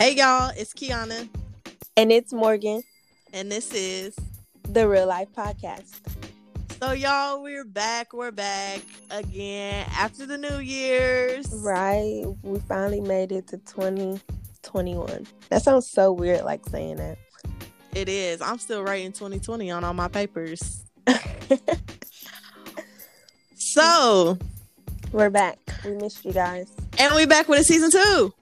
Hey y'all, it's Kiana, And it's Morgan, and this is the Real Life Podcast. so y'all. We're back. We're back again after the New Year's. Right. We finally made it to 2021. That sounds so weird, like saying that. It is. I'm still writing 2020 on all my papers. So, We're back. We missed you guys. and we're back with a season two.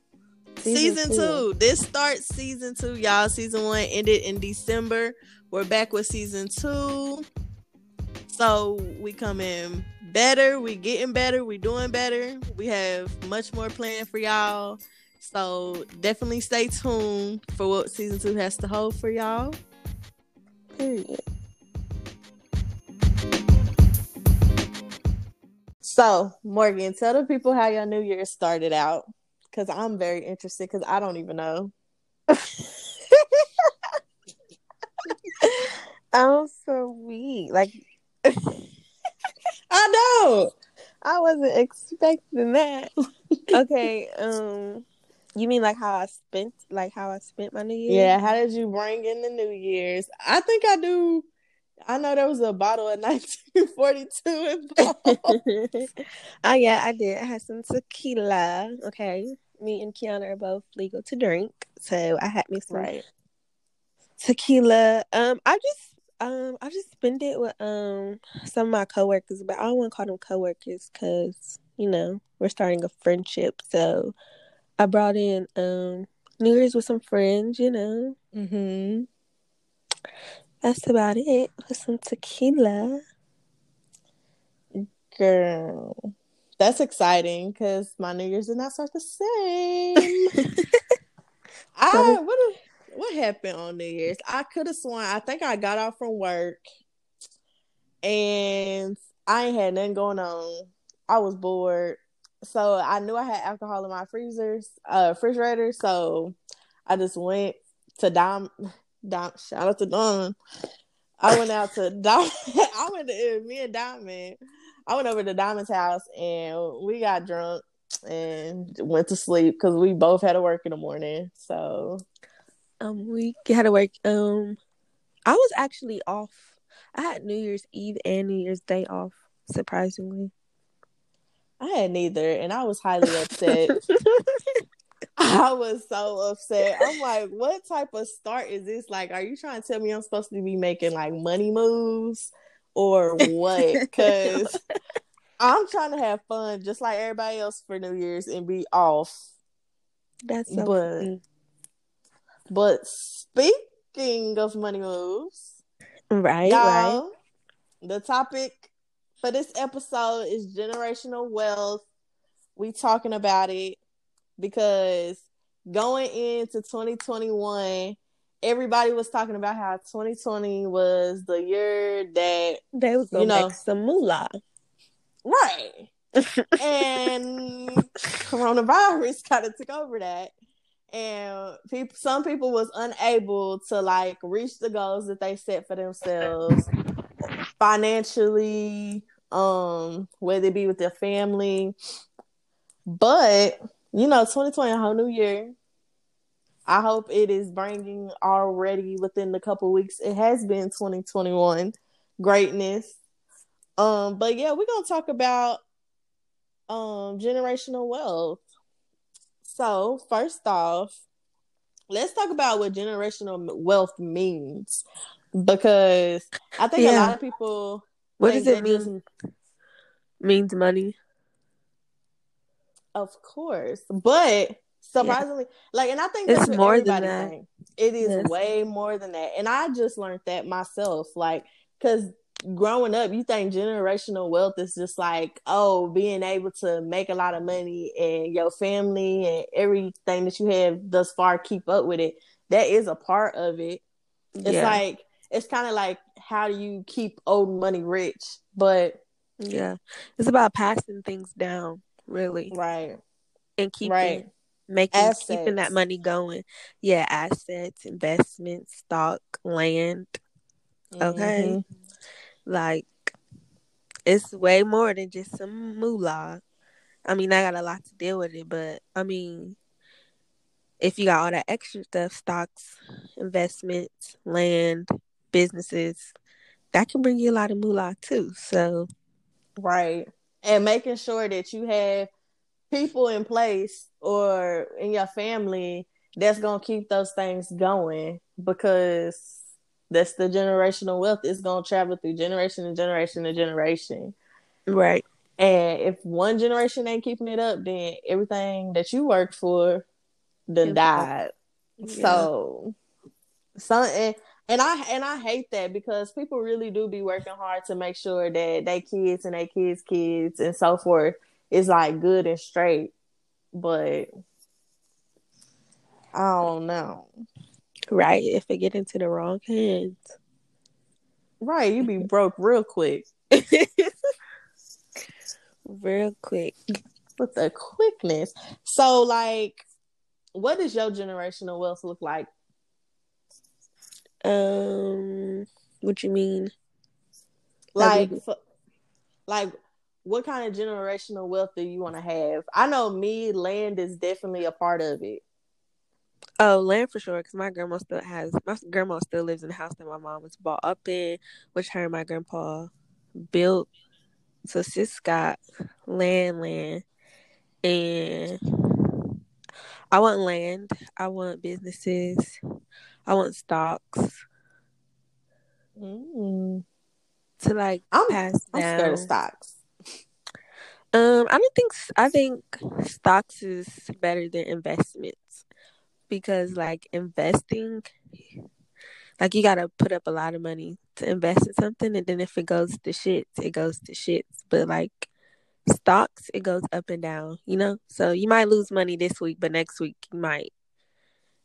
Season Season, two. This starts season two, y'all. Season one ended in December. We're back with season two. So we come in better. We getting better. We doing better. We have much more planned for y'all. So definitely stay tuned for what season two has to hold for y'all. Period. So Morgan, tell the people how your New Year started out, because I'm very interested. Because I don't even know. I'm so weak. Like, I know. I wasn't expecting that. okay. Um, you mean like how I spent, like how I spent my New Year? Yeah, how did you bring in the New Year's? I think I do. I know there was a bottle of 1942 involved. oh yeah, I did. I had some tequila. Okay, me and Kiana are both legal to drink, so I had me some right. tequila. Um, I just um I just spent it with um some of my coworkers, but I don't want to call them coworkers because you know we're starting a friendship. So I brought in um New Year's with some friends. You know, Mm-hmm. that's about it. With some tequila. Girl, that's exciting because my New Year's did not start the same. I what what happened on New Year's? I could have sworn. I think I got off from work, and I ain't had nothing going on. I was bored, so I knew I had alcohol in my freezers, uh, refrigerator. So I just went to Dom. Dom, shout out to Don. I went out to Dom. I went to me and Diamond. I went over to Diamond's house and we got drunk and went to sleep because we both had to work in the morning. So Um, we had to work. Um, I was actually off. I had New Year's Eve and New Year's Day off. Surprisingly, I had neither, and I was highly upset. I was so upset. I'm like, what type of start is this? Like, are you trying to tell me I'm supposed to be making like money moves or what? Because I'm trying to have fun just like everybody else for New Year's and be off. that's so But- funny. But speaking of money moves, right, right. the topic for this episode is generational wealth. We talking about it because going into 2021, everybody was talking about how 2020 was the year that They was gonna You know. make some moolah. right and coronavirus kind of took over that and people some people was unable to like reach the goals that they set for themselves financially um whether it be with their family but you know 2020 a whole new year i hope it is bringing already within the couple weeks. It has been 2021 greatness. Um but yeah we're gonna talk about um generational wealth. So first off let's talk about what generational wealth means. Because i think a lot of people What does it just- mean? Means money. Of course, but surprisingly, like, and I think It's that's more than that. think. It is Yes. way more than that, and I just learned that myself. Like, because growing up, you think generational wealth is just like, oh, being able to make a lot of money and your family and everything that you have thus far keep up with it. That is a part of it. It's yeah, like it's kind of like how do you keep old money rich, but yeah. It's about passing things down, really, right, and keeping right. Making keeping that money going. Yeah, assets, investments, stock, land. Okay. Mhm. Like it's way more than just some moolah. I mean, I got a lot to deal with it, but I mean, if you got all that extra stuff, stocks, investments, land, businesses, that can bring you a lot of moolah too. So, right, and making sure that you have people in place or in your family that's gonna keep those things going because that's the generational wealth. It's gonna travel through generation and generation and generation. Right. And if one generation ain't keeping it up, then everything that you worked for then died. Yeah. So something and I and I hate that because people really do be working hard to make sure that they kids and their kids' kids and so forth is like good and straight. But I don't know. Right. If it get into the wrong hands. Right, you be broke real quick. real quick. With the quickness. So like what does your generational wealth look like? Um what you mean? Like like what kind of generational wealth do you want to have? I know me, land is definitely a part of it. Oh, land for sure. Because my grandma still has my grandma still lives in the house that my mom was brought up in, which her and my grandpa built. So sis got land, land, and I want land. I want businesses. I want stocks. Mm. To like I'm, pass I'm down. scared of stocks. Um, I don't think I think stocks is better than investments because like investing, like you gotta put up a lot of money to invest in something, and then if it goes to shits, it goes to shits. But like stocks, it goes up and down, you know. So you might lose money this week, but next week you might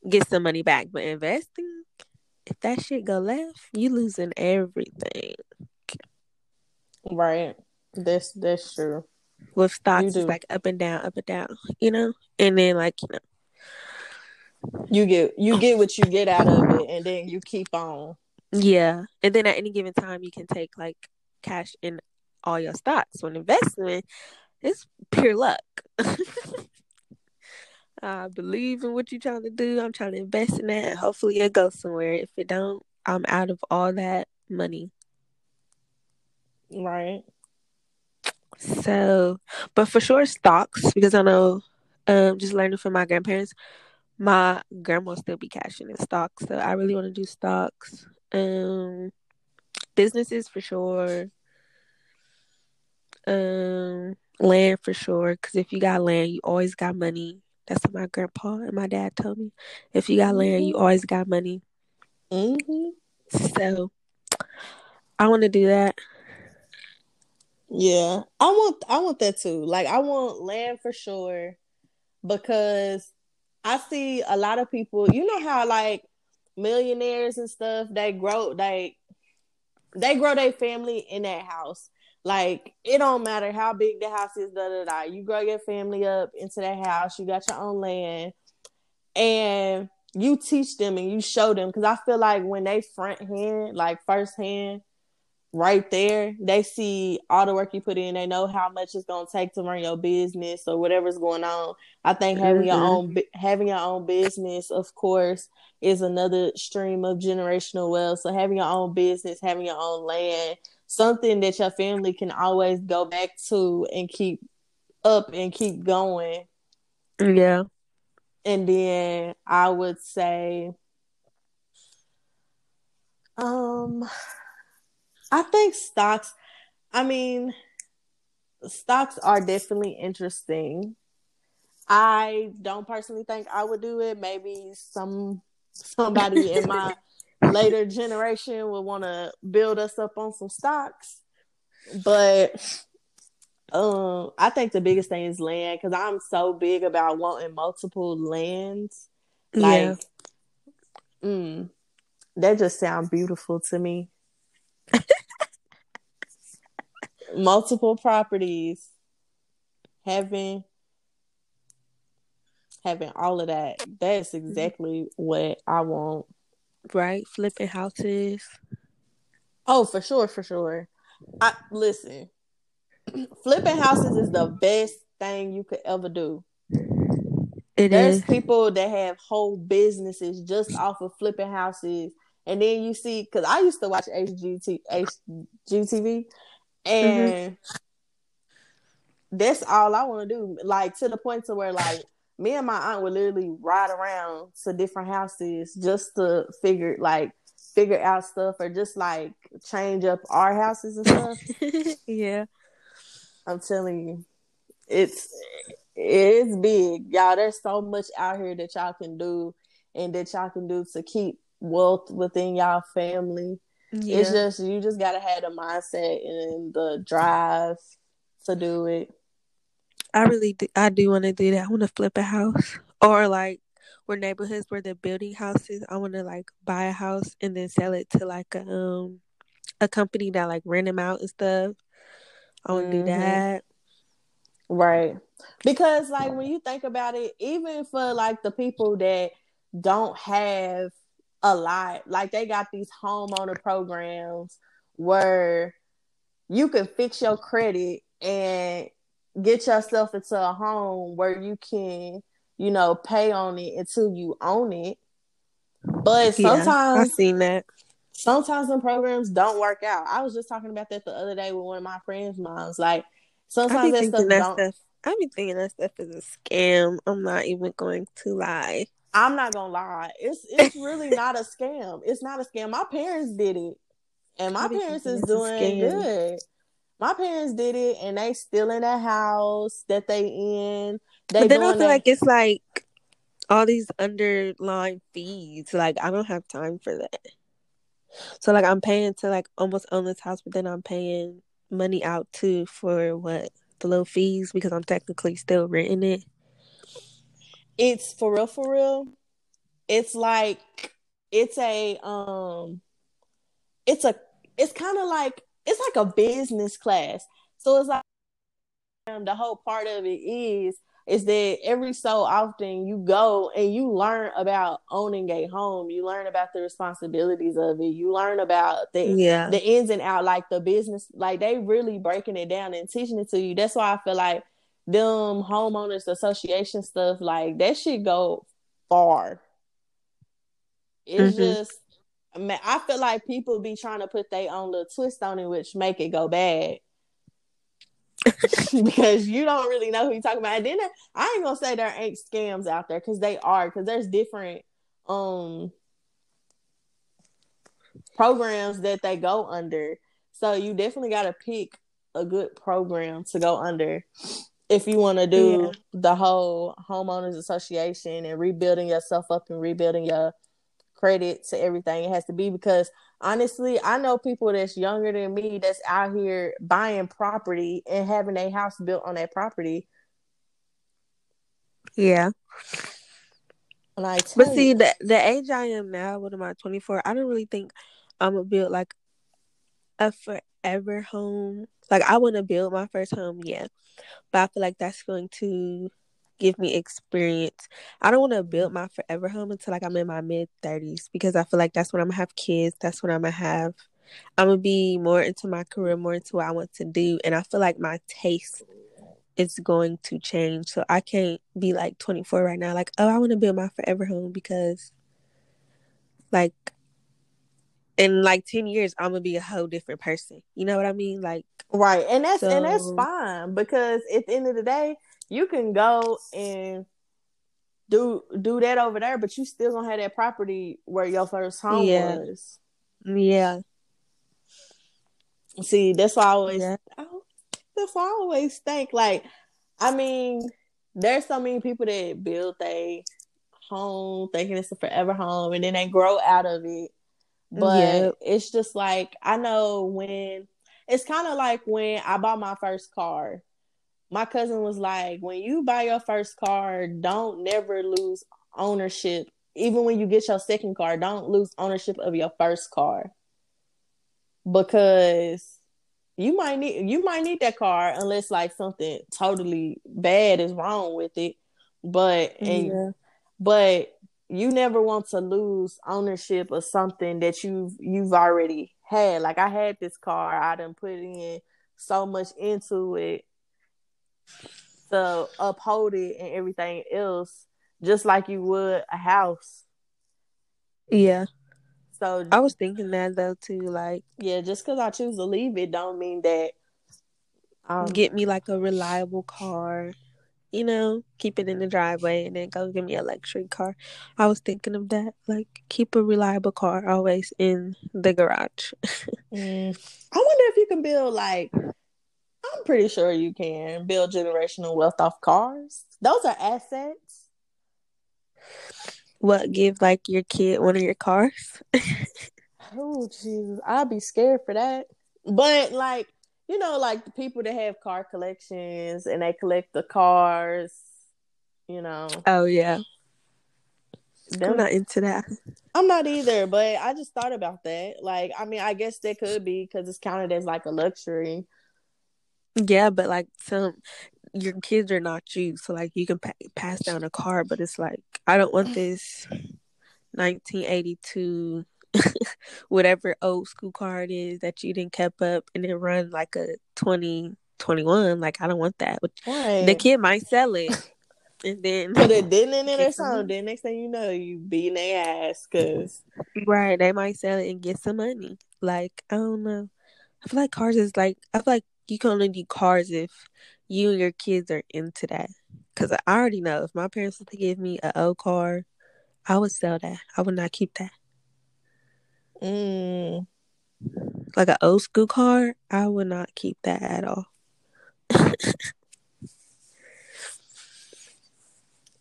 get some money back. But investing, if that shit go left, you losing everything. Right. That's that's true with stocks it's like up and down, up and down, you know? And then like, you know. You get you get what you get out of it and then you keep on. Yeah. And then at any given time you can take like cash in all your stocks. When investment it's pure luck. I believe in what you're trying to do. I'm trying to invest in that. Hopefully it goes somewhere. If it don't, I'm out of all that money. Right. So, but for sure, stocks because I know, um, just learning from my grandparents, my grandma still be cashing in stocks. So I really want to do stocks. Um, businesses for sure. Um, land for sure. Because if you got land, you always got money. That's what my grandpa and my dad told me. If you got mm-hmm. land, you always got money. Mm-hmm. So I want to do that. Yeah, I want I want that too. Like I want land for sure because I see a lot of people. You know how like millionaires and stuff they grow they they grow their family in that house. Like it don't matter how big the house is, da da da. You grow your family up into that house. You got your own land, and you teach them and you show them. Because I feel like when they front hand, like first hand, right there, they see all the work you put in. They know how much it's gonna take to run your business or whatever's going on. I think having mm-hmm. your own having your own business, of course, is another stream of generational wealth. So having your own business, having your own land, something that your family can always go back to and keep up and keep going. Yeah. And then I would say um I think stocks, I mean, stocks are definitely interesting. I don't personally think I would do it. Maybe some somebody in my later generation would want to build us up on some stocks. But um I think the biggest thing is land because I'm so big about wanting multiple lands. Like yeah. mm, that just sounds beautiful to me multiple properties, having having all of that. That's exactly what I want. Right, flipping houses. Oh, for sure, for sure. I listen. flipping houses is the best thing you could ever do. It There's is. people that have whole businesses just off of flipping houses. And then you see, because I used to watch HGT, HGTV, and mm-hmm. that's all I want to do. Like to the point to where like me and my aunt would literally ride around to different houses just to figure like figure out stuff or just like change up our houses and stuff. yeah. I'm telling you, it's it's big, y'all. There's so much out here that y'all can do and that y'all can do to keep wealth within y'all family. Yeah. It's just you just gotta have the mindset and the drive to do it. I really do, I do want to do that. I want to flip a house or like where neighborhoods where they're building houses. I want to like buy a house and then sell it to like a um a company that like rent them out and stuff. I want to mm-hmm. do that. Right. Because like when you think about it, even for like the people that don't have a lot, like they got these homeowner programs where you can fix your credit and get yourself into a home where you can, you know, pay on it until you own it. But sometimes yeah, I've seen that. Sometimes the programs don't work out. I was just talking about that the other day with one of my friends' moms. Like sometimes that stuff that don't. Stuff, I be thinking that stuff is a scam. I'm not even going to lie. I'm not gonna lie. It's it's really not a scam. It's not a scam. My parents did it, and my parents is doing good my parents did it and they still in that house that they in. They but then I feel that... like it's like all these underlying fees. Like I don't have time for that. So like I'm paying to like almost own this house, but then I'm paying money out too for what the little fees because I'm technically still renting it. It's for real, for real. It's like it's a um, it's a it's kind of like it's like a business class. So it's like um, the whole part of it is is that every so often you go and you learn about owning a home. You learn about the responsibilities of it. You learn about the yeah. the ins and out, like the business. Like they really breaking it down and teaching it to you. That's why I feel like them homeowners association stuff, like that should go far. It's mm-hmm. just I feel like people be trying to put their own little twist on it, which make it go bad. because you don't really know who you're talking about. And then I ain't gonna say there ain't scams out there because they are, because there's different um programs that they go under. So you definitely gotta pick a good program to go under if you want to do yeah. the whole homeowners association and rebuilding yourself up and rebuilding your credit to everything it has to be because honestly, I know people that's younger than me that's out here buying property and having a house built on that property. Yeah. Like But see, the the age I am now, what am I, 24? I don't really think I'm gonna build like a forever home. Like I want to build my first home, yeah, but I feel like that's going to give me experience. I don't want to build my forever home until like I'm in my mid 30s because I feel like that's when I'm gonna have kids. That's when I'm gonna have. I'm gonna be more into my career, more into what I want to do, and I feel like my taste is going to change. So I can't be like 24 right now. Like, oh, I want to build my forever home because, like, in like 10 years, I'm gonna be a whole different person. You know what I mean? Like, right, and that's so... and that's fine because at the end of the day you can go and do do that over there, but you still gonna have that property where your first home yeah. was. Yeah. See, that's why I always yeah. that's why I always think like I mean, there's so many people that build a home thinking it's a forever home and then they grow out of it. But yeah. it's just like I know when it's kind of like when I bought my first car my cousin was like, when you buy your first car, don't never lose ownership. Even when you get your second car, don't lose ownership of your first car. Because you might need you might need that car unless like something totally bad is wrong with it. But and yeah. but you never want to lose ownership of something that you've you've already had. Like I had this car, I done put in so much into it to uphold it and everything else just like you would a house. Yeah. So I was thinking that though too. Like, yeah, just because I choose to leave it, don't mean that. Um, get me like a reliable car you know, keep it in the driveway and then go get me a luxury car. I was thinking of that. Like, keep a reliable car always in the garage. mm. I wonder if you can build, like, I'm pretty sure you can build generational wealth off cars. Those are assets. What, give like your kid one of your cars? oh, Jesus. I'd be scared for that. But, like, you know, like the people that have car collections and they collect the cars, you know. Oh yeah. Them, I'm not into that. I'm not either, but I just thought about that. Like, I mean, I guess that could be because it's counted as like a luxury. Yeah, but like some, your kids are not you, so like you can pa- pass down a car, but it's like I don't want this 1982 whatever old school car is that you didn't kept up and it run like a 2021 like i don't want that. Right. the kid might sell it and then put a dent in it or something. then next thing you know you beating their ass because right they might sell it and get some money. Like i don't know. I feel like cars is like i feel like you can only do cars if you and your kids are into that. Because i already know if my parents were to give me an old car i would sell that. I would not keep that Mm. Like an old school car, I would not keep that at all.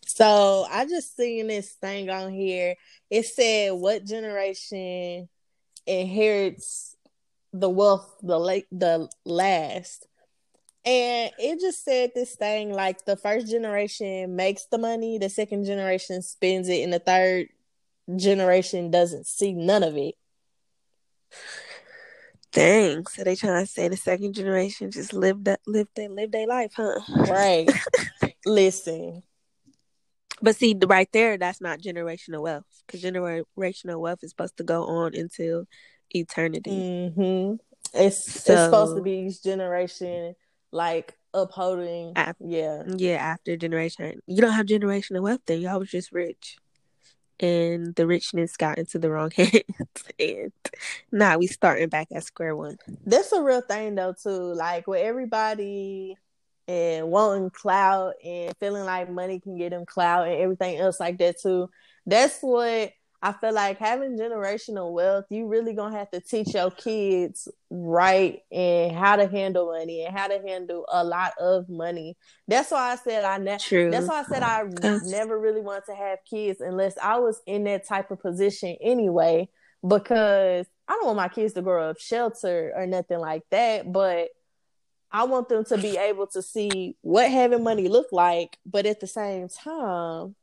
so I just seen this thing on here. It said what generation inherits the wealth the late the last. And it just said this thing like the first generation makes the money, the second generation spends it, and the third generation doesn't see none of it. Dang, so they trying to say the second generation just lived that live they live their life, huh? Right. Listen. But see, right there, that's not generational wealth because generational wealth is supposed to go on until eternity. Mm-hmm. It's so, it's supposed to be each generation like upholding. After, yeah, yeah. After generation, you don't have generational wealth. Then y'all was just rich and the richness got into the wrong hands. And now we starting back at square one. That's a real thing though too. Like with everybody and wanting clout and feeling like money can get them clout and everything else like that too that's what I feel like having generational wealth, you really gonna have to teach your kids right and how to handle money and how to handle a lot of money. That's why I said I never. That's why I said I never really want to have kids unless I was in that type of position anyway. Because I don't want my kids to grow up sheltered or nothing like that, but I want them to be able to see what having money look like, but at the same time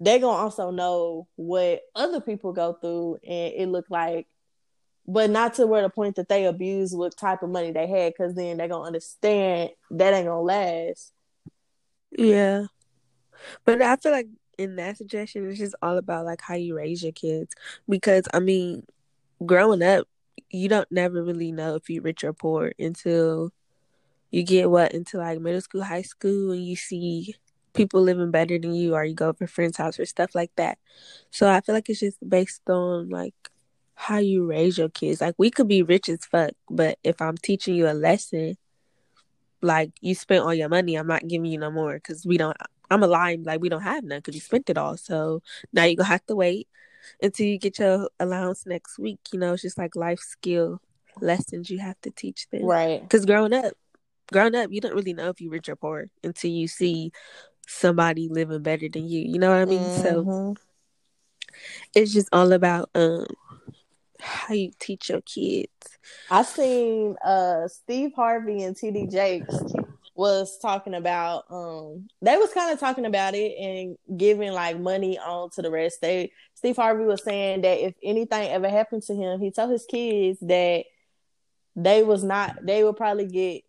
they're gonna also know what other people go through and it looked like but not to where the point that they abuse what type of money they had because then they're gonna understand that ain't gonna last. Yeah. But i feel like in that suggestion it's just all about like how you raise your kids because i mean growing up you don't never really know if you're rich or poor until you get what into like middle school high school and you see people living better than you or you go over friend's house or stuff like that. So I feel like it's just based on like how you raise your kids. Like we could be rich as fuck, but if I'm teaching you a lesson, like you spent all your money, I'm not giving you no more because we don't. I'm a lie, like we don't have none because you spent it all. So now you're gonna have to wait until you get your allowance next week. You know, it's just like life skill lessons you have to teach them. Right. Because growing up, growing up, you don't really know if you're rich or poor until you see somebody living better than you. You know what I mean? Mm-hmm. So it's just all about um how you teach your kids. I seen uh Steve Harvey and TD Jakes was talking about um they was kind of talking about it and giving like money on to the rest. They Steve Harvey was saying that if anything ever happened to him, he told his kids that they was not they would probably get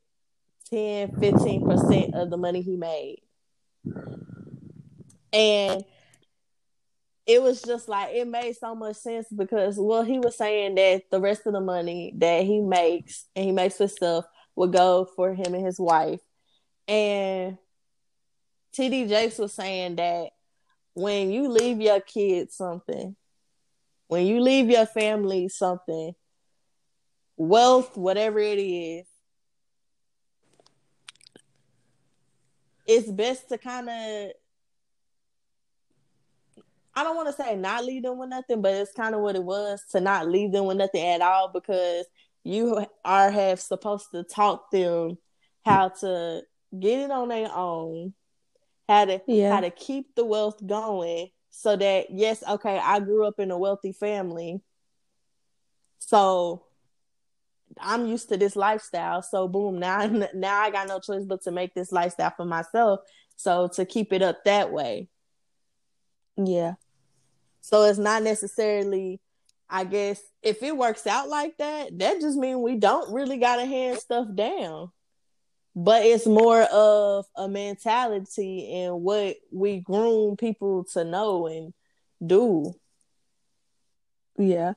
10 15% of the money he made and it was just like it made so much sense because well he was saying that the rest of the money that he makes and he makes with stuff would go for him and his wife. And td jakes was saying that when you leave your kids something, when you leave your family something, wealth, whatever it is, it's best to kind of I don't want to say not leave them with nothing, but it's kind of what it was to not leave them with nothing at all because you are have supposed to talk them how to get it on their own, how to yeah. how to keep the wealth going, so that yes, okay, I grew up in a wealthy family, so I'm used to this lifestyle. So boom, now now I got no choice but to make this lifestyle for myself. So to keep it up that way. Yeah. So it's not necessarily, I guess, if it works out like that, that just means we don't really gotta hand stuff down. But it's more of a mentality and what we groom people to know and do. Yeah.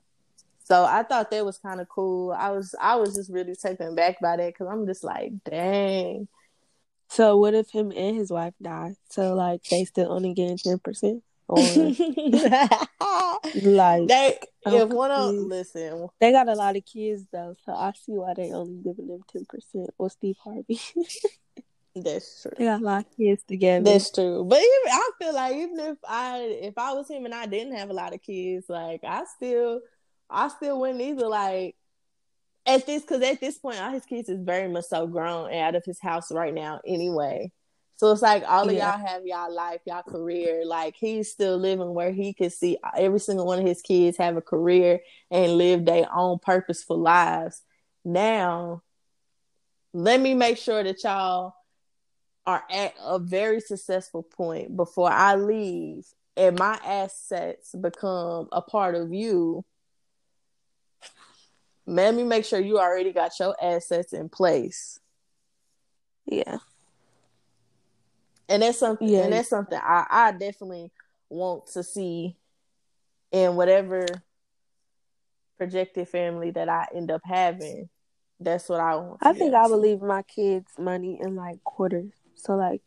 So I thought that was kind of cool. I was I was just really taken back by that because I'm just like, dang. So what if him and his wife die? So like they still only getting ten percent? Or like they if one of listen they got a lot of kids though, so I see why they only giving them ten percent or Steve Harvey. That's true. They got a lot of kids together. That's true. But even I feel like even if I if I was him and I didn't have a lot of kids, like I still I still wouldn't either. Like at this, because at this point, all his kids is very much so grown and out of his house right now, anyway. So it's like all of yeah. y'all have y'all life, y'all career. Like he's still living where he can see every single one of his kids have a career and live their own purposeful lives. Now, let me make sure that y'all are at a very successful point before I leave and my assets become a part of you me make sure you already got your assets in place. Yeah. And that's something yeah. and that's something I, I definitely want to see in whatever projected family that I end up having. That's what I want. I think I would leave my kids money in like quarters. So like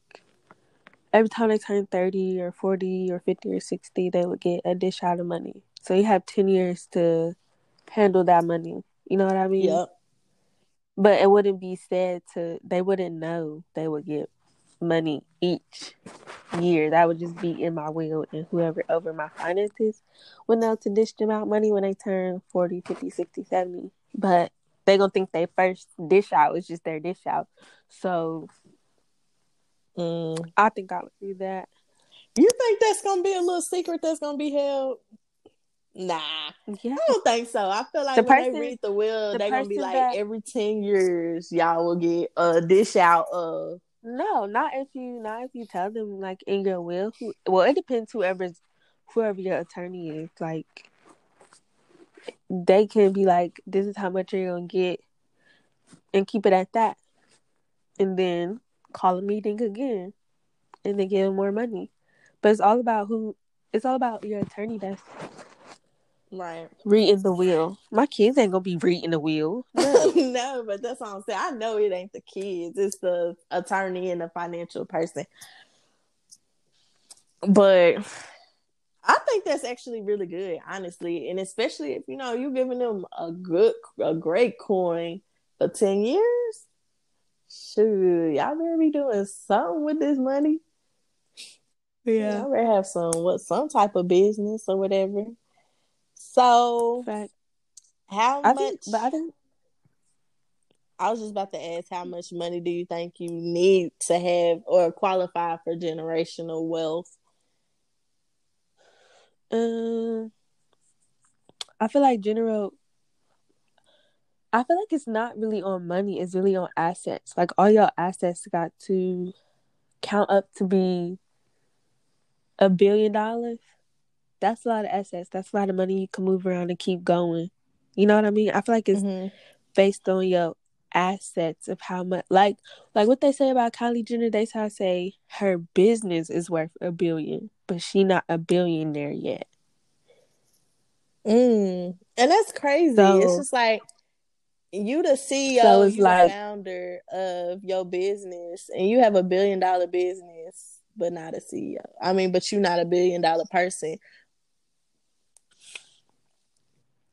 every time they turn 30 or 40 or 50 or 60, they would get a dish out of money. So you have 10 years to handle that money. You know what I mean? Yep. But it wouldn't be said to they wouldn't know they would get money each year. That would just be in my will and whoever over my finances would know to dish them out money when they turn 40, 50, 60, 70. But they gonna think they first dish out is just their dish out. So mm. I think I would do that. You think that's gonna be a little secret that's gonna be held? Nah, yeah. I don't think so. I feel like the when person, they read the will, the they're gonna be like that... every ten years y'all will get a dish out of. No, not if you not if you tell them like in your will. Who, well, it depends whoever's whoever your attorney is. Like they can be like, "This is how much you're gonna get," and keep it at that, and then call a meeting again, and then give them more money. But it's all about who. It's all about your attorney that's Right. Reading the will. My kids ain't gonna be reading the will. No. no, but that's all I'm saying. I know it ain't the kids, it's the attorney and the financial person. But I think that's actually really good, honestly. And especially if you know you're giving them a good a great coin for 10 years. Shoot, y'all better be doing something with this money. Yeah. Y'all better have some what some type of business or whatever. So, Fact. how I much? Think, but I think I was just about to ask, how much money do you think you need to have or qualify for generational wealth? Um, I feel like general. I feel like it's not really on money; it's really on assets. Like all your assets got to count up to be a billion dollars that's a lot of assets. That's a lot of money you can move around and keep going. You know what I mean? I feel like it's mm-hmm. based on your assets of how much like like what they say about Kylie Jenner, they say her business is worth a billion, but she not a billionaire yet. Mm. And that's crazy. So, it's just like you the CEO, so you like, the founder of your business, and you have a billion dollar business but not a CEO. I mean, but you're not a billion dollar person.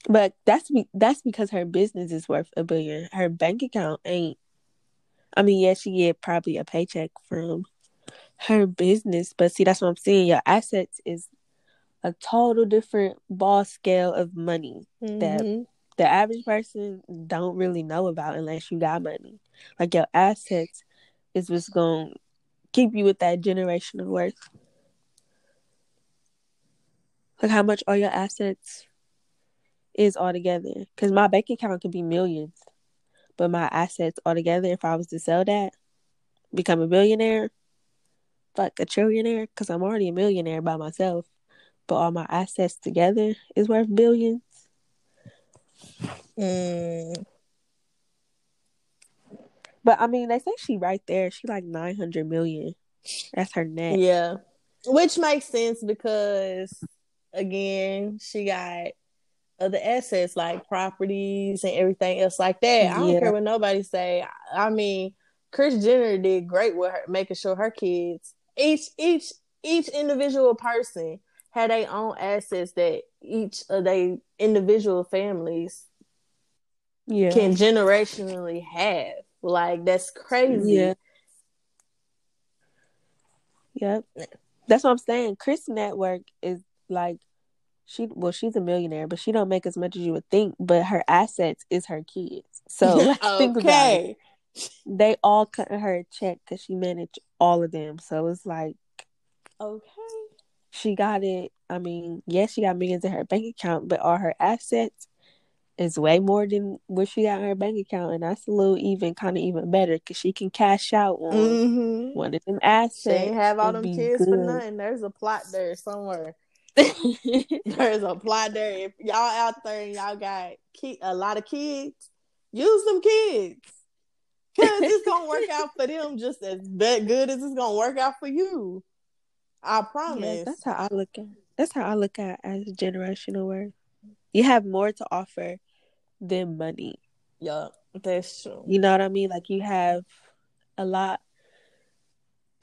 But that's be- that's because her business is worth a billion. Her bank account ain't. I mean, yeah, she get probably a paycheck from her business, but see, that's what I'm saying. Your assets is a total different ball scale of money mm-hmm. that the average person don't really know about unless you got money. Like your assets is what's gonna keep you with that generational worth. Like how much are your assets is altogether? Because my bank account could be millions, but my assets altogether, if I was to sell that, become a billionaire, fuck a trillionaire, because I'm already a millionaire by myself. But all my assets together is worth billions. Mm. But I mean, they say she right there. She like nine hundred million. That's her net. Yeah, which makes sense because again, she got other assets like properties and everything else like that. I don't yeah. care what nobody say. I mean, Kris Jenner did great with her, making sure her kids, each each each individual person had their own assets that each of their individual families yeah. can generationally have. Like that's crazy. Yeah. Yep. That's what I'm saying. Chris Network is like she well, she's a millionaire, but she don't make as much as you would think. But her assets is her kids. So okay. think about it. They all cut her a check because she managed all of them. So it's like, okay, she got it. I mean, yes, she got millions in her bank account, but all her assets is way more than what she got in her bank account, and that's a little even kind of even better because she can cash out on mm-hmm. one of them assets. She ain't have all them kids good. for nothing. There's a plot there somewhere. There's a plot there. If y'all out there and y'all got ki- a lot of kids, use them kids. Cause it's gonna work out for them just as good as it's gonna work out for you. I promise. Yeah, that's how I look at. That's how I look at as generational worth. You have more to offer than money. Yeah, that's true. You know what I mean? Like you have a lot.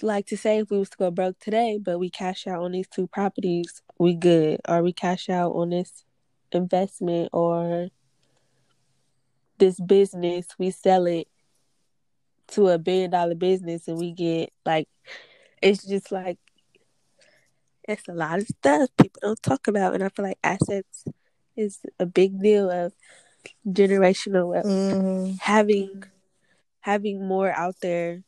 Like to say, if we was to go broke today, but we cash out on these two properties, we good. Or we cash out on this investment or this business, we sell it to a billion dollar business, and we get like, it's just like it's a lot of stuff people don't talk about, and I feel like assets is a big deal of generational wealth. Mm-hmm. Having having more out there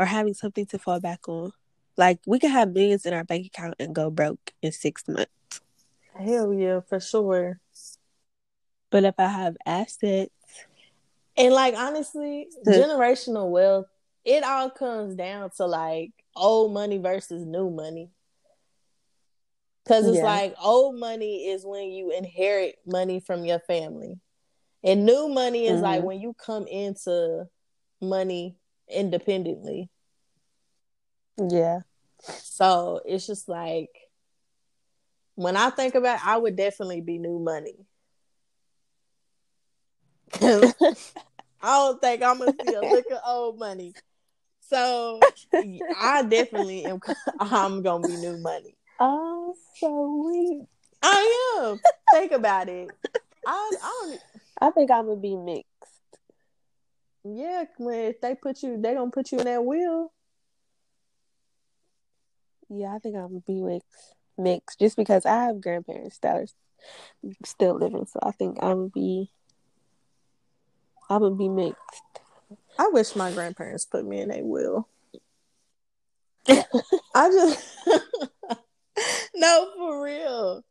or having something to fall back on. Like we could have millions in our bank account and go broke in six months. Hell yeah, for sure. But if I have assets and like honestly, the, generational wealth, it all comes down to like old money versus new money. Cause it's yeah. like old money is when you inherit money from your family. And new money is mm-hmm. like when you come into money independently. Yeah. So it's just like when I think about it, I would definitely be new money. I don't think I'm gonna see a lick of old money. So I definitely am I'm gonna be new money. Oh, so weak. I am. Think about it. I, I don't. I think I'm gonna be mixed. Yeah, when if they put you, they gonna put you in that wheel. Yeah, I think I'm gonna be mixed. Mixed, just because I have grandparents that are still living, so I think I'm gonna be. I'm gonna be mixed. I wish my grandparents put me in a will. I just no, for real.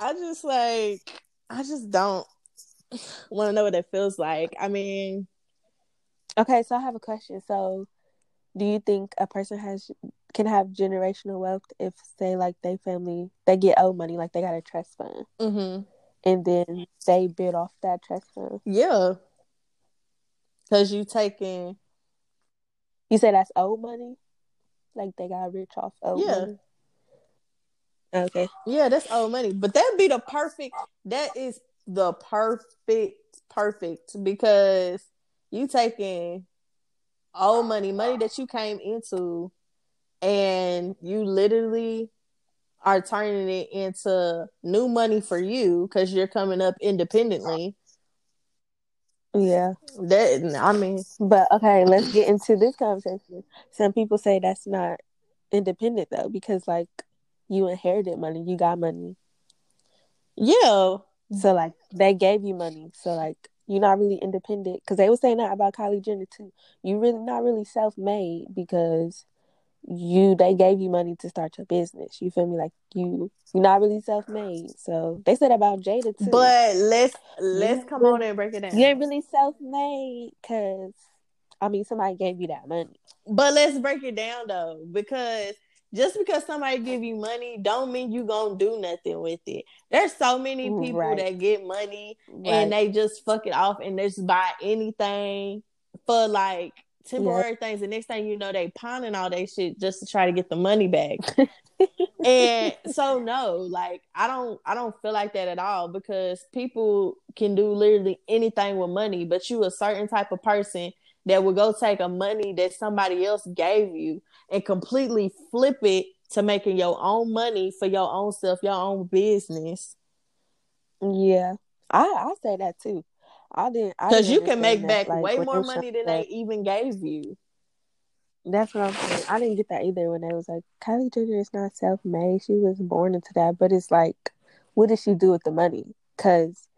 I just like I just don't want to know what it feels like. I mean, okay, so I have a question. So, do you think a person has can have generational wealth if, say, like they family they get old money, like they got a trust fund, mm-hmm. and then they bid off that trust fund? Yeah, because you taking. You say that's old money, like they got rich off old yeah. money. Okay. Yeah, that's old money. But that'd be the perfect that is the perfect perfect because you taking old money, money that you came into and you literally are turning it into new money for you because you're coming up independently. Yeah. That I mean, but okay, let's get into this conversation. Some people say that's not independent though, because like you inherited money, you got money. Yeah. So like they gave you money, so like you're not really independent. Because they were saying that about Kylie Jenner too. You really not really self made because you they gave you money to start your business. You feel me? Like you you're not really self made. So they said about Jada too. But let's let's come really, on and break it down. You ain't really self made because I mean somebody gave you that money. But let's break it down though, because just because somebody give you money don't mean you gonna do nothing with it. There's so many people right. that get money right. and they just fuck it off and they just buy anything for like temporary yep. things. The next thing you know, they pawning all that shit just to try to get the money back. and so no, like I don't I don't feel like that at all because people can do literally anything with money, but you a certain type of person that would go take a money that somebody else gave you and completely flip it to making your own money for your own self, your own business. Yeah. I I say that too. I didn't because you can make back like, way more money than they even gave you. That's what I'm saying. I didn't get that either when they was like Kylie Jenner is not self made. She was born into that, but it's like, what did she do with the money? Because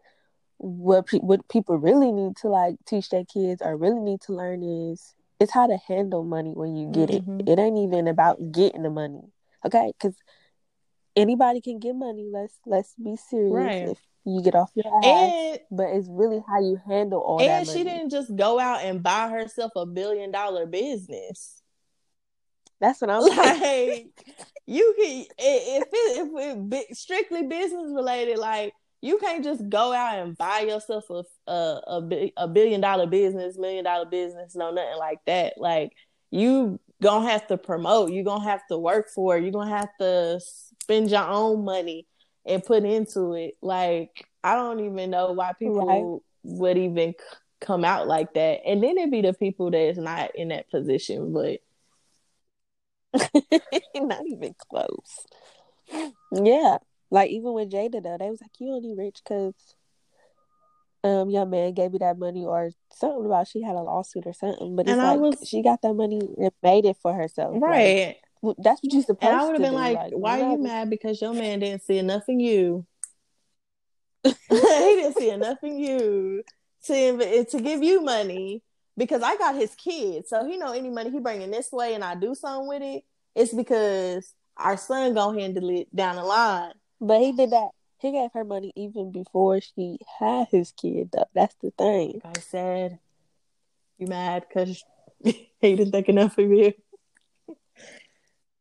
what pe- what people really need to like teach their kids or really need to learn is it's how to handle money when you get mm-hmm. it. It ain't even about getting the money, okay? Because anybody can get money. Let's let's be serious. Right. If you get off your ass. And, but it's really how you handle all and that. And she didn't just go out and buy herself a billion dollar business. That's what I'm like. you can if it if it strictly business related, like you can't just go out and buy yourself a a, a, a billion dollar business, million dollar business, no nothing like that. Like you gonna have to promote. You're gonna have to work for it. You're gonna have to spend your own money and put into it. Like I don't even know why people right. would even come out like that. And then it'd be the people that's not in that position, but not even close. Yeah, like even with Jada though, they was like, "You only rich because um young man gave you that money or something about she had a lawsuit or something." But it's and like was... she got that money and made it for herself, right? Like, that's what you supposed and I would have been like, like, why are you mad? Because your man didn't see enough in you. he didn't see enough in you to to give you money because I got his kids. So he know any money he bringing this way and I do something with it, it's because our son gonna handle it down the line. But he did that. He gave her money even before she had his kid. Though that's the thing. I said, "You mad because he didn't think enough of you?"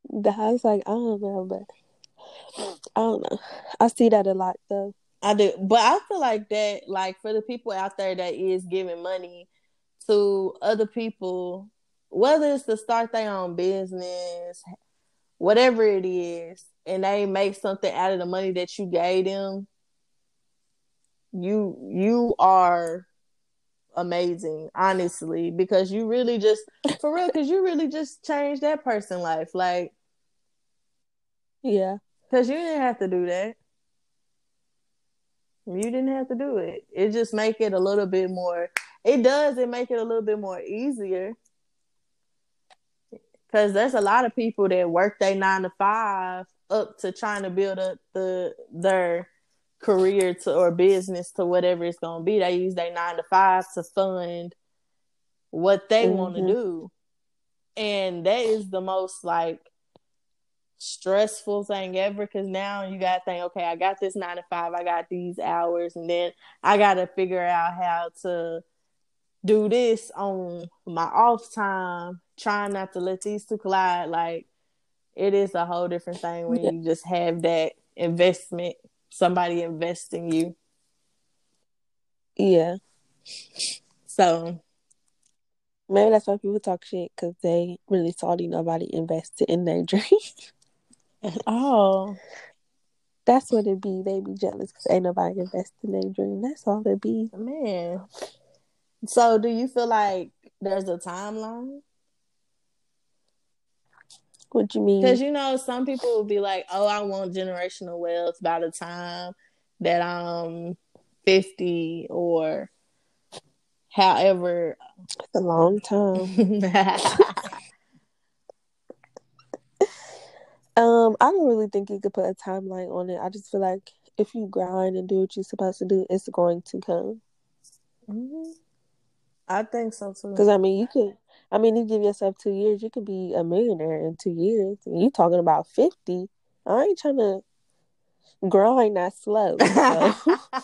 The house, like I don't know, but I don't know. I see that a lot though. I do, but I feel like that, like for the people out there that is giving money to other people, whether it's to start their own business, whatever it is, and they make something out of the money that you gave them, you you are amazing, honestly, because you really just for real, because you really just changed that person' life. Like yeah. Because you didn't have to do that. You didn't have to do it. It just make it a little bit more. It does. It make it a little bit more easier. Because there's a lot of people that work their nine to five up to trying to build up the their career to or business to whatever it's gonna be. They use their nine to five to fund what they mm-hmm. want to do, and that is the most like stressful thing ever because now you got to think, okay, I got this nine to five, I got these hours, and then I got to figure out how to do this on my off time, trying not to let these two collide. Like, it is a whole different thing when yeah. you just have that investment, somebody investing you. Yeah. So maybe that's why people talk shit because they really salty nobody invested in their dream. Oh. That's what it be. They be jealous because ain't nobody invest in their dream. That's all it be. Man. So do you feel like there's a timeline? What you mean? Because you know, some people will be like, "Oh, I want generational wealth by the time that I'm 50 or however." It's a long time. um, I don't really think you could put a timeline on it. I just feel like if you grind and do what you're supposed to do, it's going to come. mm-hmm. I think so too. Because I mean, you could. I mean, you give yourself two years, you could be a millionaire in two years. And you talking about fifty? I ain't trying to grind that slow. So.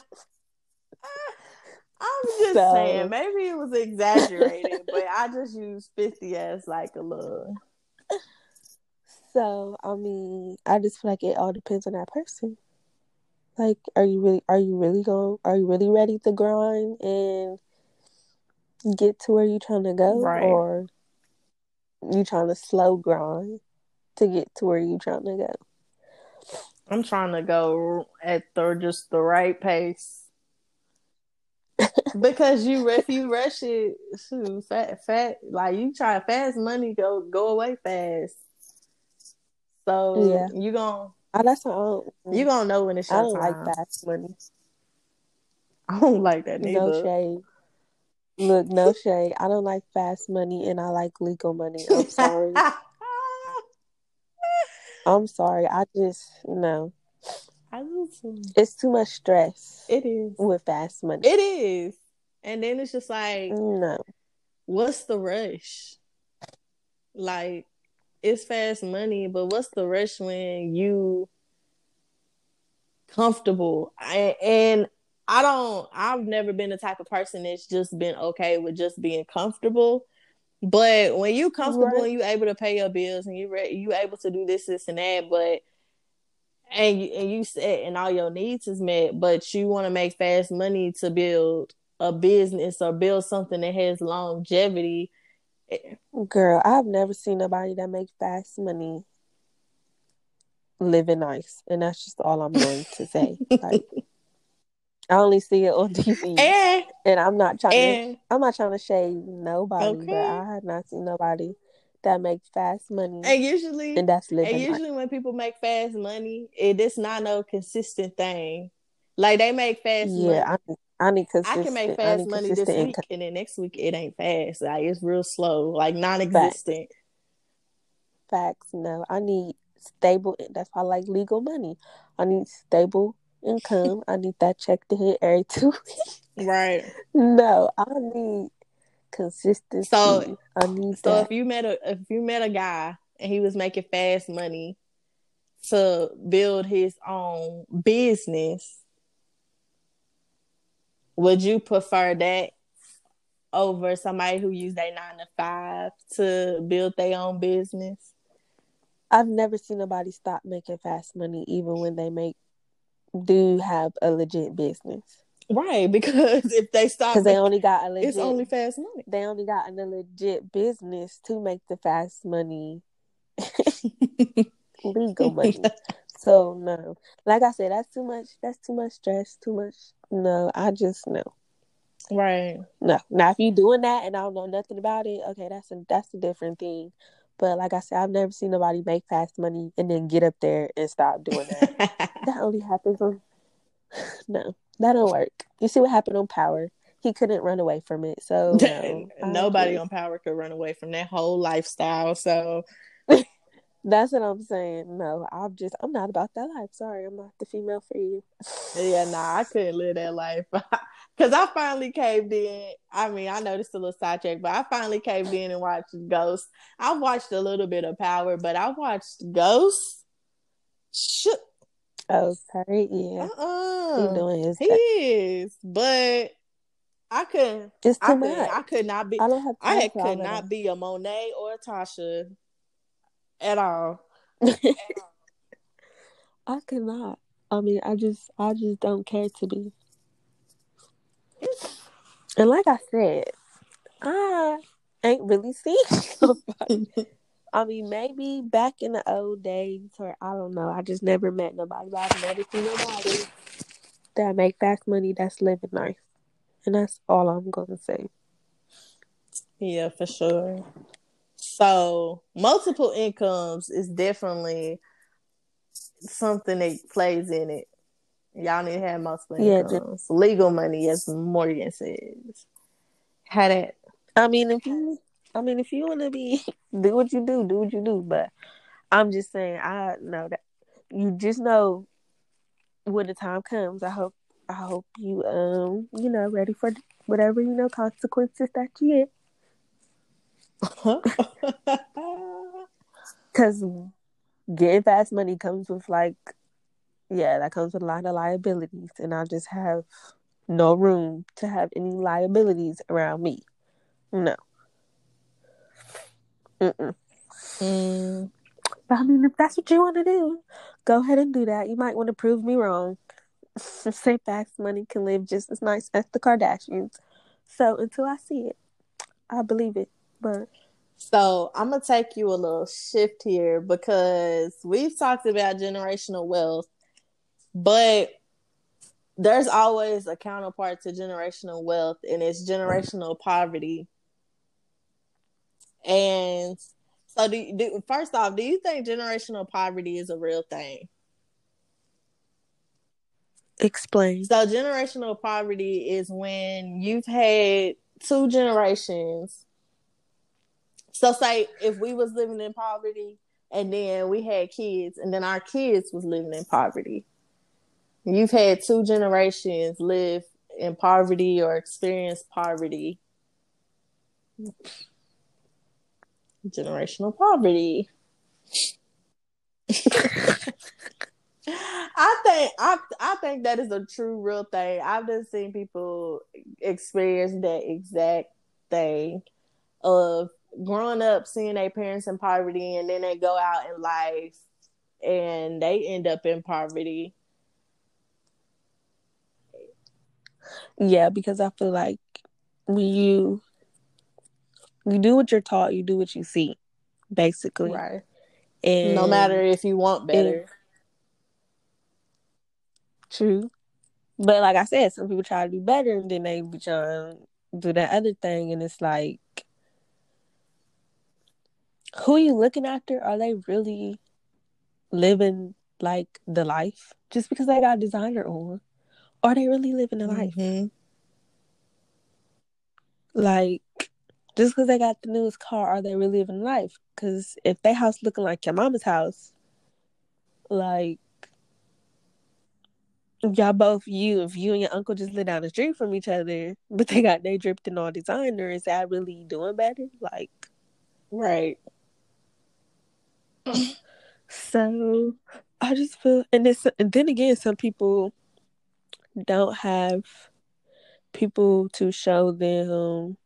I'm just So- saying, maybe it was exaggerated, but I just use 50 as like a little. So I mean, I just feel like it all depends on that person. Like, are you really are you really going are you really ready to grind and get to where you're trying to go? Right. Or you trying to slow grind to get to where you're trying to go? I'm trying to go at the just the right pace. because you if you rush it, shoot, fat fat like you try fast money go go away fast. So Yeah. you gon' Oh, that's I don't, mm, you gonna know when it's your I don't time. like fast money. I don't like that neither. No shade. Look, no shade. I don't like fast money and I like legal money. I'm sorry. I'm sorry. I just no. I just, It's too much stress it is. with fast money. It is. And then it's just like, No. what's the rush? Like, it's fast money, but what's the rush when you comfortable? I, and I don't, I've never been the type of person that's just been okay with just being comfortable. But when you comfortable Right. and you able to pay your bills and you re- you able to do this, this, and that, but and you and you set and all your needs is met, but you want to make fast money to build a business or build something that has longevity. Eh. Girl, I've never seen nobody that make fast money living nice. And that's just all I'm going to say. Like I only see it on TV. And And I'm not trying to and I'm not trying to shade nobody, but I have not seen nobody that makes fast money and usually and that's living nice. usually when people make fast money, it is not no consistent thing. Like they make fast money. Yeah, I need, I need I can make fast money this week, income. and then next week it ain't fast. Like it's real slow, like non-existent. Facts. No, I need stable. That's why I like legal money. I need stable income. I need that check to hit every two weeks. Right. No, I need consistency. So- I need So that. if you met a if you met a guy and he was making fast money to build his own business, would you prefer that over somebody who used their nine to five to build their own business? I've never seen nobody stop making fast money, even when they make do have a legit business, Right, because if they stop, because they only got a legit. it's only fast money. they only got a legit business to make the fast money legal money. So no, like I said, that's too much. That's too much stress. Too much. No, I just no, right. no. Now if you're doing that and I don't know nothing about it, okay, that's a that's a different thing. But like I said, I've never seen nobody make fast money and then get up there and stop doing that. that only happens on. No, that don't work. You see what happened on Power? He couldn't run away from it. So no, Nobody on power could run away from that whole lifestyle. So That's what I'm saying. No, I'm just I'm not about that life. Sorry, I'm not the female for you. Yeah, nah, I couldn't live that life. Cause I finally caved in. I mean, I know this is a little sidetrack, but I finally caved in and watched Ghost. I watched a little bit of Power, but I watched Ghost. Shit. Okay, yeah. Uh-uh. He doing his He thing. is, but I couldn't. It's too I much. could. I could not be. I don't have I had- could not be a Monet or a Tasha at all. I cannot. I mean, I just I just don't care to be. And like I said, I ain't really seen nobody. I mean, maybe back in the old days, or I don't know. I just never met nobody. But I've never seen nobody that make fast money that's living nice, and that's all I'm gonna say. Yeah, for sure. So multiple incomes is definitely something that plays in it. Y'all need to have multiple Yeah, incomes. Legal money, as Morgan says. Had it. I mean, if you, I mean, if you want to be, do what you do, do what you do. But I'm just saying, I know that you just know when the time comes. I hope, I hope you, um, you know, ready for whatever you know consequences that you get. Because getting fast money comes with like, yeah, that comes with a lot of liabilities, and I just have no room to have any liabilities around me. No. Mm-mm. Mm, But I mean, if that's what you want to do, go ahead and do that. You might want to prove me wrong. Say fast money can live just as nice as the Kardashians. So until I see it, I believe it. But So I'm gonna take you a little shift here because we've talked about generational wealth, but there's always a counterpart to generational wealth, and it's generational poverty. And so, do, do first off, do you think generational poverty is a real thing? explain. So, generational poverty is when you've had two generations. So, say if we was living in poverty, and then we had kids, and then our kids was living in poverty. You've had two generations live in poverty or experience poverty. Generational poverty. I think I I think that is a true real thing. I've just seen people experience that exact thing of growing up seeing their parents in poverty and then they go out in life and they end up in poverty. Yeah, because I feel like when you you do what you're taught, you do what you see, basically. Right. And no matter if you want better. True. But like I said, some people try to do better and then they be trying to do that other thing and it's like who are you looking after? Are they really living like the life? Just because they got designer on. Are they really living the life? Mhm. Like just because they got the newest car, are they really living life? Because if they house looking like your mama's house, like if y'all both you, if you and your uncle just live down the street from each other, but they got they dripped in all designer, is that really doing better? Like Right. so, I just feel, and it's and then again, some people don't have people to show them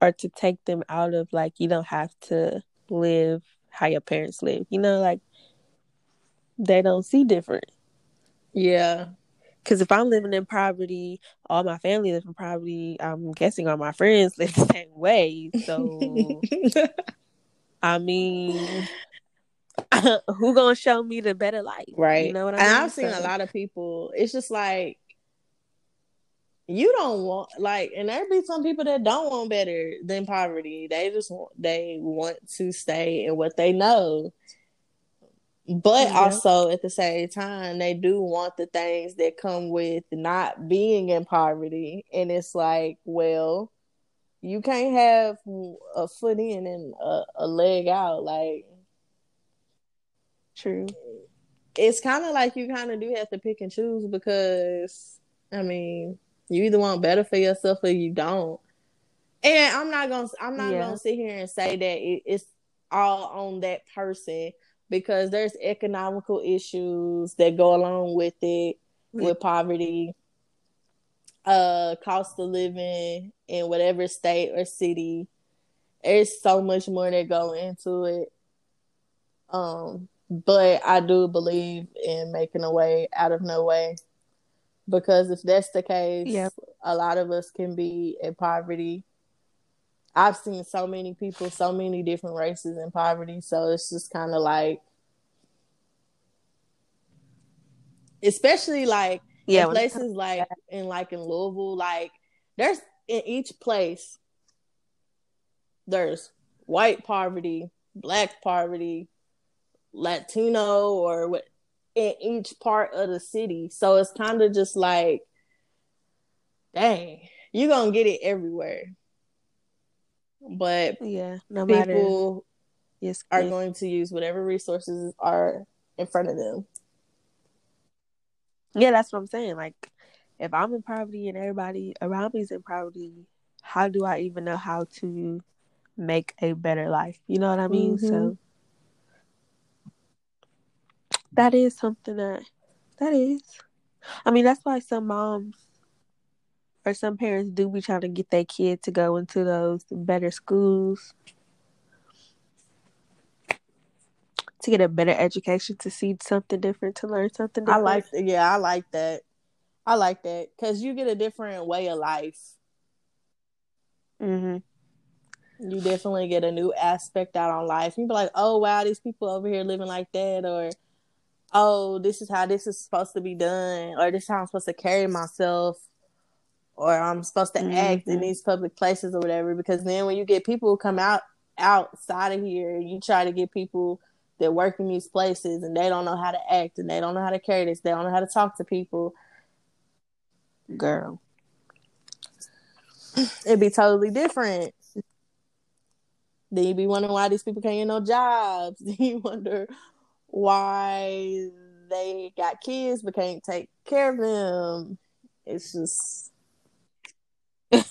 or to take them out of like you don't have to live how your parents live. You know, like they don't see different. Yeah. Because if I'm living in poverty, all my family live in poverty. I'm guessing all my friends live the same way. So I mean, who gonna show me the better life? right. You know what I and mean? I've seen So- a lot of people, it's just like you don't want like and there be some people that don't want better than poverty. They just want they want to stay in what they know. But Yeah. also at the same time, they do want the things that come with not being in poverty. And it's like, well, you can't have a foot in and a, a leg out. Like, True. it's kind of like you kind of do have to pick and choose because, I mean, you either want better for yourself or you don't. And I'm not gonna, I'm not Yeah. gonna sit here and say that it, it's all on that person because there's economical issues that go along with it, with poverty, uh, cost of living in whatever state or city. There's so much more that go into it. Um, but I do believe in making a way out of no way. Because if that's the case, Yep. a lot of us can be in poverty. I've seen so many people, so many different races in poverty. So it's just kind of like, especially like Yeah. in places like in like in Louisville, like there's in each place there's white poverty, black poverty, Latino, or what in each part of the city. So it's kind of just like, dang, you're gonna get it everywhere. But yeah, no people. Yes, are going to use whatever resources are in front of them. Yeah, that's what I'm saying. Like, if I'm in poverty and everybody around me is in poverty, how do I even know how to make a better life? You know what I mean? Mm-hmm. So that is something that that is. I mean, that's why some moms or some parents do be trying to get their kid to go into those better schools to get a better education, to see something different, to learn something different. I like, yeah, I like that. I like that because you get a different way of life. Mm-hmm. You definitely get a new aspect out on life. You be like, oh wow, these people over here living like that, or oh, this is how this is supposed to be done, or this is how I'm supposed to carry myself, or I'm supposed to mm-hmm. act in mm-hmm. these public places or whatever. Because then when you get people who come out outside of here, you try to get people that work in these places and they don't know how to act and they don't know how to carry this, they don't know how to talk to people. Girl. It'd be totally different. Then you be wondering why these people can't get no jobs. Then you wonder why they got kids but can't take care of them. It's just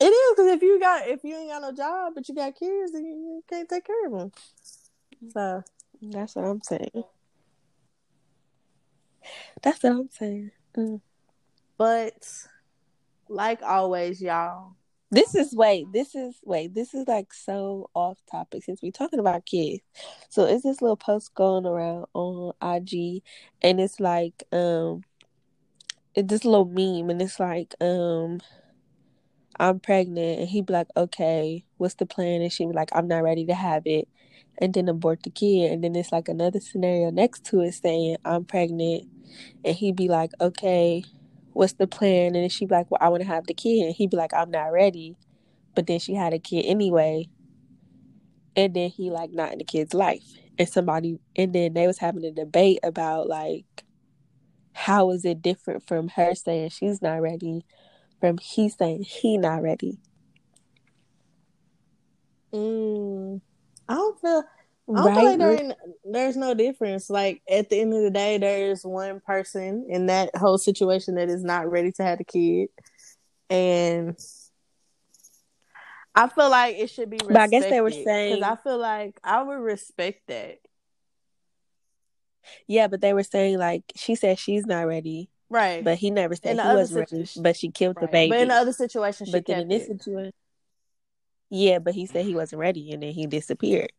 It is because if you got if you ain't got no job but you got kids, then you can't take care of them. So that's what I'm saying. That's what I'm saying. Mm. But like always, y'all. This is wait. This is wait. This is like so off topic since we're talking about kids. So it's this little post going around on IG, and it's like um, it's this little meme, and it's like um I'm pregnant, and he'd be like, okay, what's the plan? And she'd be like, I'm not ready to have it, and then abort the kid. And then it's like another scenario next to it saying, I'm pregnant, and he'd be like, okay, what's the plan? And she'd be like, well, I want to have the kid. And he'd be like, I'm not ready. But then she had a kid anyway. And then he like not in the kid's life. And somebody and then they was having a debate about like how is it different from her saying she's not ready from he saying he not ready. Mm, I don't feel. I don't right? feel like there there's no difference. Like at the end of the day, there's one person in that whole situation that is not ready to have a kid, and I feel like it should be. Respected, but I guess they were saying because I feel like I would respect that. Yeah, but they were saying like she said she's not ready, Right. But he never said he was ready. But she killed right. the baby. But in the other situation, she but then in this it. situation, yeah. But he said he wasn't ready, and then he disappeared.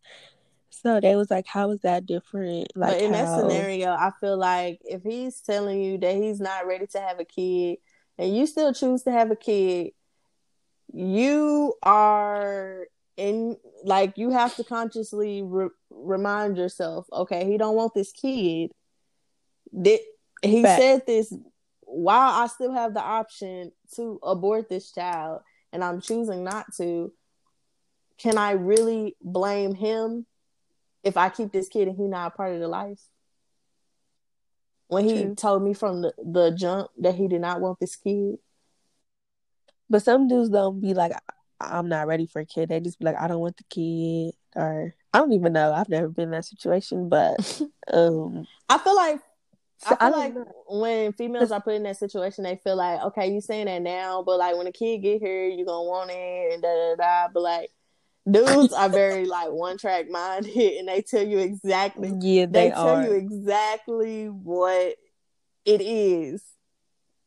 So they was like, "How is that different?" Like but in how... that scenario, I feel like if he's telling you that he's not ready to have a kid, and you still choose to have a kid, you are in like you have to consciously re- remind yourself, okay, he don't want this kid. That he Fact. said this while I still have the option to abort this child and I'm choosing not to. Can I really blame him if I keep this kid and he not a part of the life? When he True. told me from the, the jump that he did not want this kid. But some dudes don't be like, I'm not ready for a kid. They just be like, I don't want the kid. Or I don't even know. I've never been in that situation, but um I feel like so I feel I like know. when females are put in that situation, they feel like, okay, you saying that now, but like when a kid get here, you're gonna want it and da da da. But like dudes are very like one track minded, and they tell you exactly. Yeah, they, they tell are. you exactly what it is,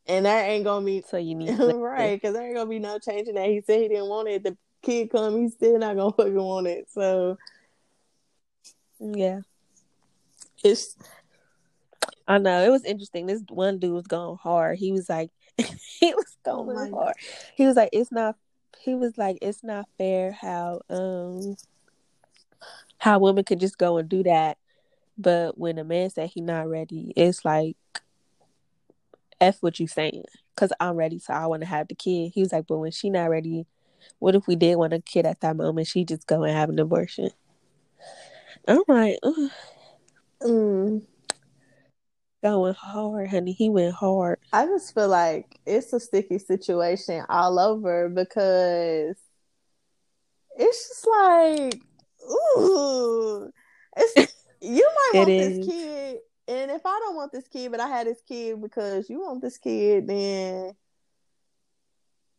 and there ain't gonna be so you need right because there ain't gonna be no changing that. He said he didn't want it. The kid come, he's still not gonna fucking want it. So yeah, it's I know it was interesting. This one dude was going hard. He was like, he was oh going oh hard. God. He was like, it's not. He was like, it's not fair how um how women could just go and do that, but when a man said he not ready, it's like f what you saying because I'm ready, so I want to have the kid. He was like, but when she not ready, what if we did want a kid at that moment? She just go and have an abortion. I'm like, mm. Going hard, honey. He went hard. I just feel like it's a sticky situation all over because it's just like, ooh, it's you might want this kid, and if I don't want this kid, but I had this kid because you want this kid, then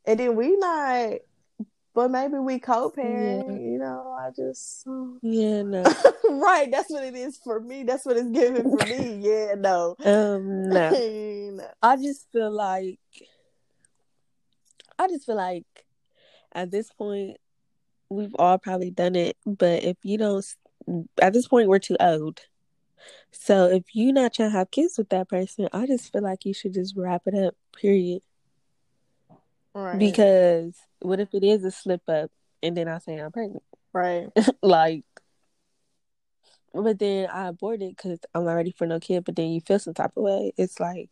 and then we not but maybe we co-parent yeah. you know i just yeah no right that's what it is for me that's what it's giving for me yeah no um no. no i just feel like i just feel like at this point we've all probably done it but if you don't at this point we're too old so if you're not trying to have kids with that person i just feel like you should just wrap it up period Right. Because what if it is a slip up and then I say I'm pregnant? Right. like, but then I abort it because I'm not ready for no kid. But then you feel some type of way. It's like,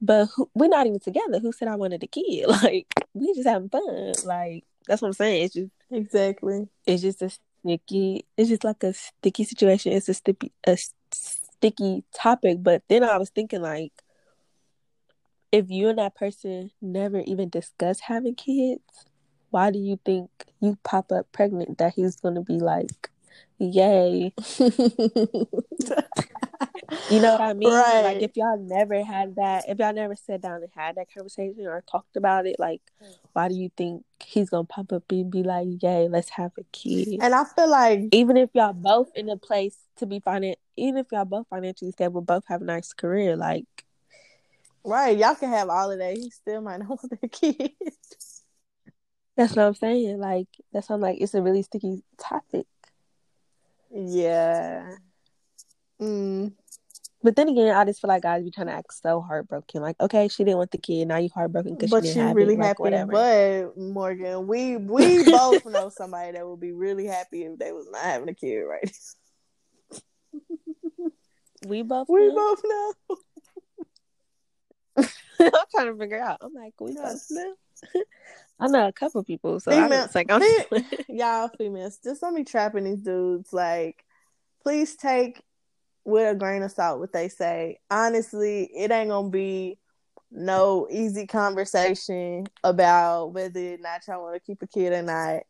but who, we're not even together. Who said I wanted a kid? Like, we just having fun. Like, that's what I'm saying. It's just exactly. It's just a sticky. It's just like a sticky situation. It's a sticky, a sticky topic. But then I was thinking like if you and that person never even discuss having kids, why do you think you pop up pregnant that he's gonna be like, yay? you know what I mean? Right. Like if y'all never had that, if y'all never sat down and had that conversation or talked about it, like mm. why do you think he's gonna pop up and be like, yay, let's have a kid? And I feel like even if y'all both in a place to be finan even if y'all both financially stable, both have a nice career, like Right, y'all can have all of that. He still might not want the kids. That's what I'm saying. Like that's I'm like it's a really sticky topic. Yeah. Mm. But then again, I just feel like guys be trying to act so heartbroken. Like, okay, she didn't want the kid. Now you heartbroken because she didn't have really it. happy. Like, but Morgan, we we both know somebody that would be really happy if they was not having a kid, right? we both. We know. both know. I'm trying to figure out. I'm like, we both know. I know a couple people, so female, like, I'm y'all females, just don't be trapping these dudes. Like, please take with a grain of salt what they say. Honestly, it ain't gonna be no easy conversation about whether or not y'all want to keep a kid or not.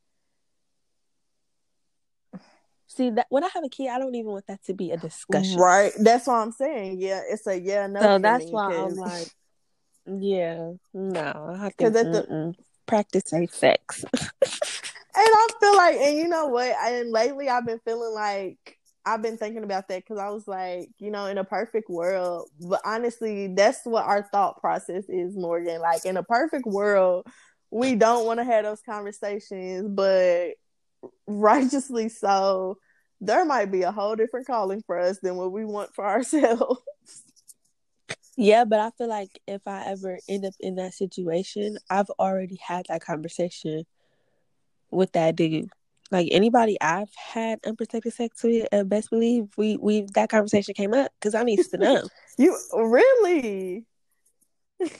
See that when I have a kid, I don't even want that to be a discussion. Right. That's what I'm saying. Yeah, it's a yeah no. So that's why I'm like, yeah, no, I think the, practice safe sex. and I feel like, and you know what? And lately, I've been feeling like I've been thinking about that because I was like, you know, in a perfect world, but honestly, that's what our thought process is, Morgan. Like in a perfect world, we don't want to have those conversations, but righteously so, there might be a whole different calling for us than what we want for ourselves. Yeah, but I feel like if I ever end up in that situation, I've already had that conversation with that dude. Like anybody I've had unprotected sex with, uh, best believe we we that conversation came up because I need to know. you really?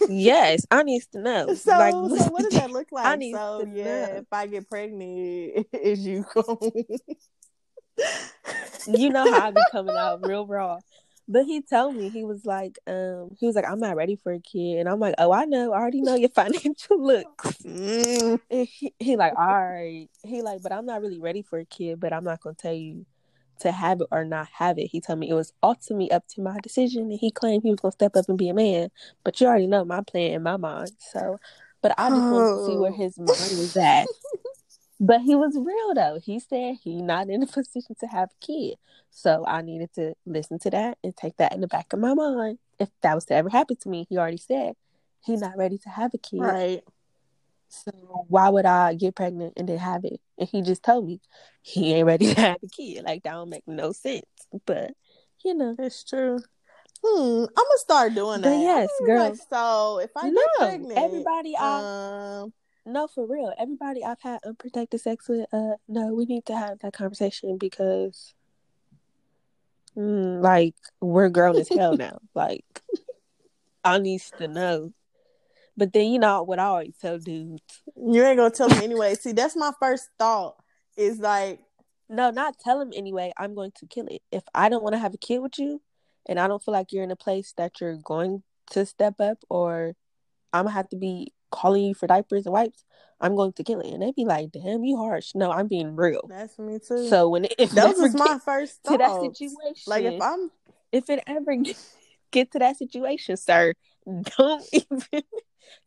yes, I need to know. So, like, so what does that look like? I need so, to yeah, know. if I get pregnant, is you going? You know how I be coming out real raw. But he told me he was like, um, he was like, I'm not ready for a kid, and I'm like, oh, I know, I already know your financial looks. Mm. he, he like, all right, he like, but I'm not really ready for a kid, but I'm not gonna tell you to have it or not have it. He told me it was ultimately up to my decision, and he claimed he was gonna step up and be a man. But you already know my plan in my mind, so. But I just oh. wanted to see where his mind was at. But he was real though. He said he not in a position to have a kid. So I needed to listen to that and take that in the back of my mind. If that was to ever happen to me, he already said he's not ready to have a kid. Right. So why would I get pregnant and then have it? And he just told me he ain't ready to have a kid. Like that don't make no sense. But you know, it's true. Hmm, I'm gonna start doing that. But yes, girl. Like, so if I no, get pregnant, everybody, um, no, for real. Everybody I've had unprotected sex with, uh, no, we need to have that conversation because, mm, like, we're grown as hell now. Like, I need to know But then you know what I always tell dudes. You ain't gonna tell me anyway. See, that's my first thought. Is like, no, not tell him anyway. I'm going to kill it. If I don't want to have a kid with you, and I don't feel like you're in a place that you're going to step up, or I'm gonna have to be calling you for diapers and wipes, I'm going to kill it. And they'd be like, "Damn, you harsh." No, I'm being real. That's me too. So when if that was my first to that situation, like if I'm if it ever get to that situation, sir, don't even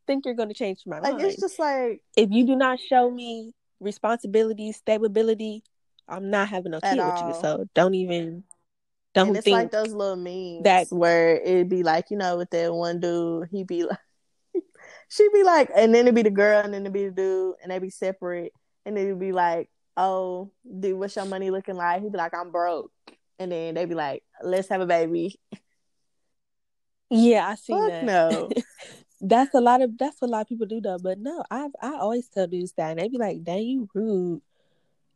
think you're going to change my like, mind. It's just like if you do not show me responsibility, stability, I'm not having no kid with you. So don't even. Don't and it's think like those little memes that where it'd be like you know with that one dude he'd be like she'd be like and then it'd be the girl and then it'd be the dude and they'd be separate and then it'd be like oh dude what's your money looking like he'd be like I'm broke and then they'd be like let's have a baby yeah, I see Fuck that. no. that's a lot of that's what a lot of people do though. But no, I I always tell dudes that and they be like, "Dang, you rude."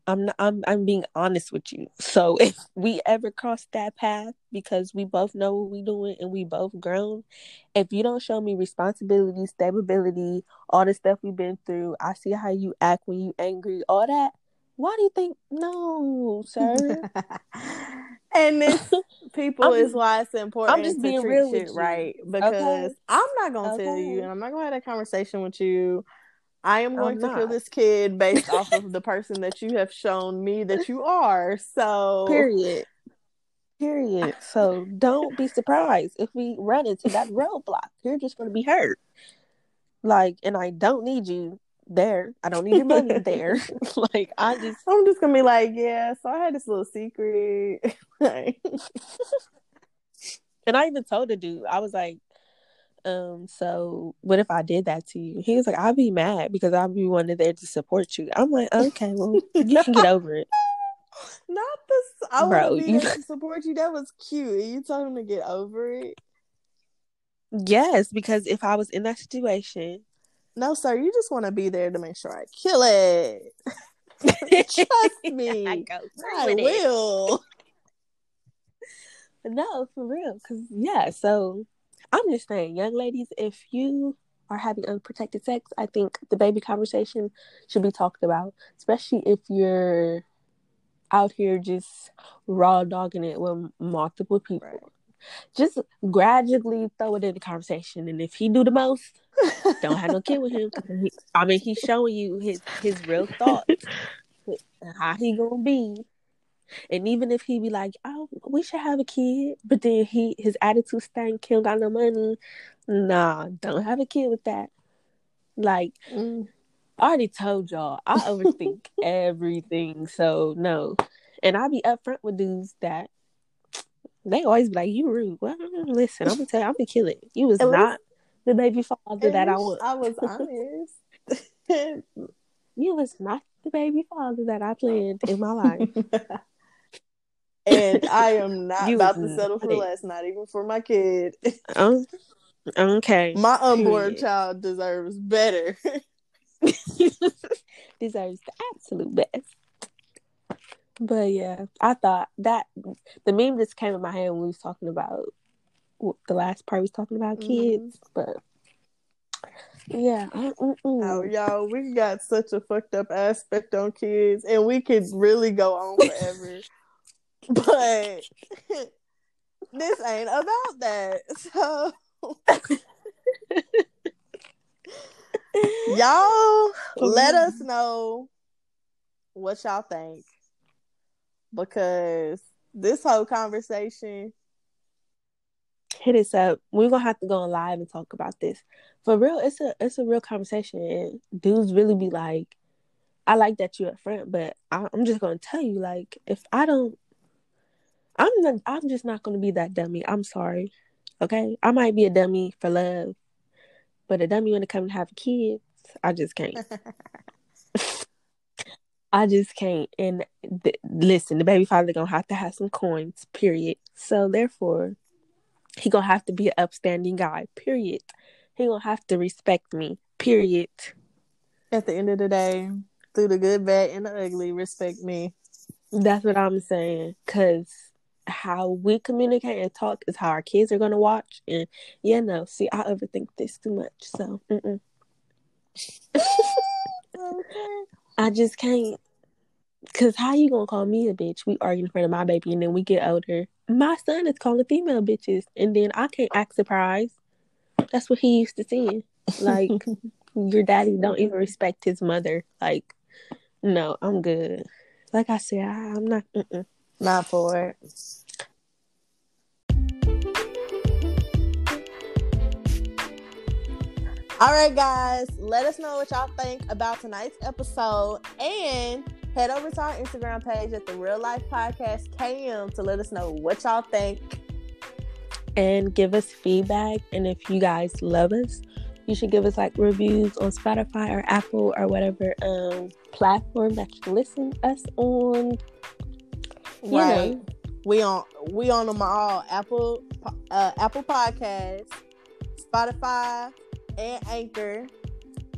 I'm not. I'm. I'm being honest with you. So if we ever cross that path, because we both know what we doing and we both grown, if you don't show me responsibility, stability, all the stuff we've been through, I see how you act when you angry, all that. Why do you think? No, sir. and this people I'm is why it's important I'm just to being treat real shit with you, right because okay? I'm not gonna tell you and I'm not gonna have that conversation with you. I am oh, going to kill this kid based off of the person that you have shown me that you are. So Period. Period. So don't be surprised if we run into that roadblock. You're just going to be hurt. Like, and I don't need you there. I don't need your money there. like, I just, I'm just gonna be like, yeah. So I had this little secret. And I even told the dude, I was like, um, so what if I did that to you? He was like, I'd be mad because I'd be one of there to support you. I'm like, okay, well, you can get over it. not this. I Bro, you- there to support you. That was cute. And you told him to get over it. Yes, because if I was in that situation, No, sir. You just want to be there to make sure I kill it. Trust me. I go I will. No, for real. Cause yeah, so I'm just saying, young ladies, if you are having unprotected sex, I think the baby conversation should be talked about, especially if you're out here just raw dogging it with multiple people. Right. Just gradually throw it in the conversation, and if he do the most, don't have no kid with him. I mean, he's showing you his his real thoughts how he gonna be. And even if he be like, "Oh, we should have a kid," but then he his attitude stank, don't got no money. Nah, don't have a kid with that. Like Mm. I already told y'all, I overthink everything. So no, and I be upfront with dudes that they always be like, "You rude." Well, listen, I'm gonna tell you, I'm gonna kill it. You was At least- not the baby father that I want. I was honest. You was not the baby father that I planned in my life. And I am not about to settle for less, not even for my kid. um, okay. My unborn Period. child deserves better. deserves the absolute best. But yeah, I thought that the meme just came in my head when we was talking about the last part we was talking about kids. But yeah, mm. Oh, y'all, we got such a fucked up aspect on kids, and we could really go on forever. but this ain't about that. So, y'all, let us know what y'all think because this whole conversation. hit us up. We're gonna have to go on live and talk about this. For real, it's a it's a real conversation. And dudes really be like, I like that you're up front, but I, I'm just gonna tell you, like, if I don't, I'm not, I'm just not gonna be that dummy. I'm sorry. Okay, I might be a dummy for love, but a dummy when it comes to having kids, I just can't. I just can't. And th- listen, the baby father gonna have to have some coins. Period. So therefore, he gonna have to be an upstanding guy. Period. He gonna have to respect me. Period. At the end of the day, through the good, bad, and the ugly, respect me. That's what I'm saying. Cause how we communicate and talk is how our kids are gonna watch. And yeah, no, see, I overthink this too much, so. I just can't. Cause how you gonna call me a bitch? We argue in front of my baby, and then we get older. My son is calling female bitches, and then I can't act surprised. That's what he used to see. Like your daddy don't even respect his mother. Like, no, I'm good. Like I said, I, am not. Mm-mm. Not it. All right, guys, let us know what y'all think about tonight's episode and head over to our Instagram page at the Real Life Podcast KM to let us know what y'all think. And give us feedback. And if you guys love us, you should give us like reviews on Spotify or Apple or whatever um, platform that you listen us on. Right. Know. We on we on them all Apple uh, Apple Podcasts, Spotify, and Anchor.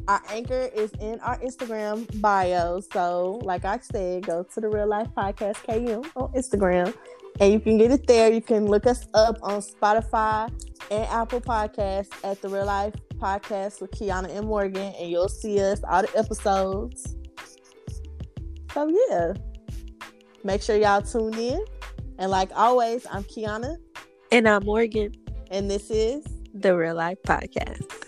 Our anchor is in our Instagram bio. So, like I said, go to the Real Life Podcast KM on Instagram and you can get it there. You can look us up on Spotify and Apple Podcasts at the Real Life Podcast with Kiana and Morgan, and you'll see us all the episodes. So yeah, make sure y'all tune in. And like always, I'm Kiana, and I'm Morgan, and this is the Real Life Podcast.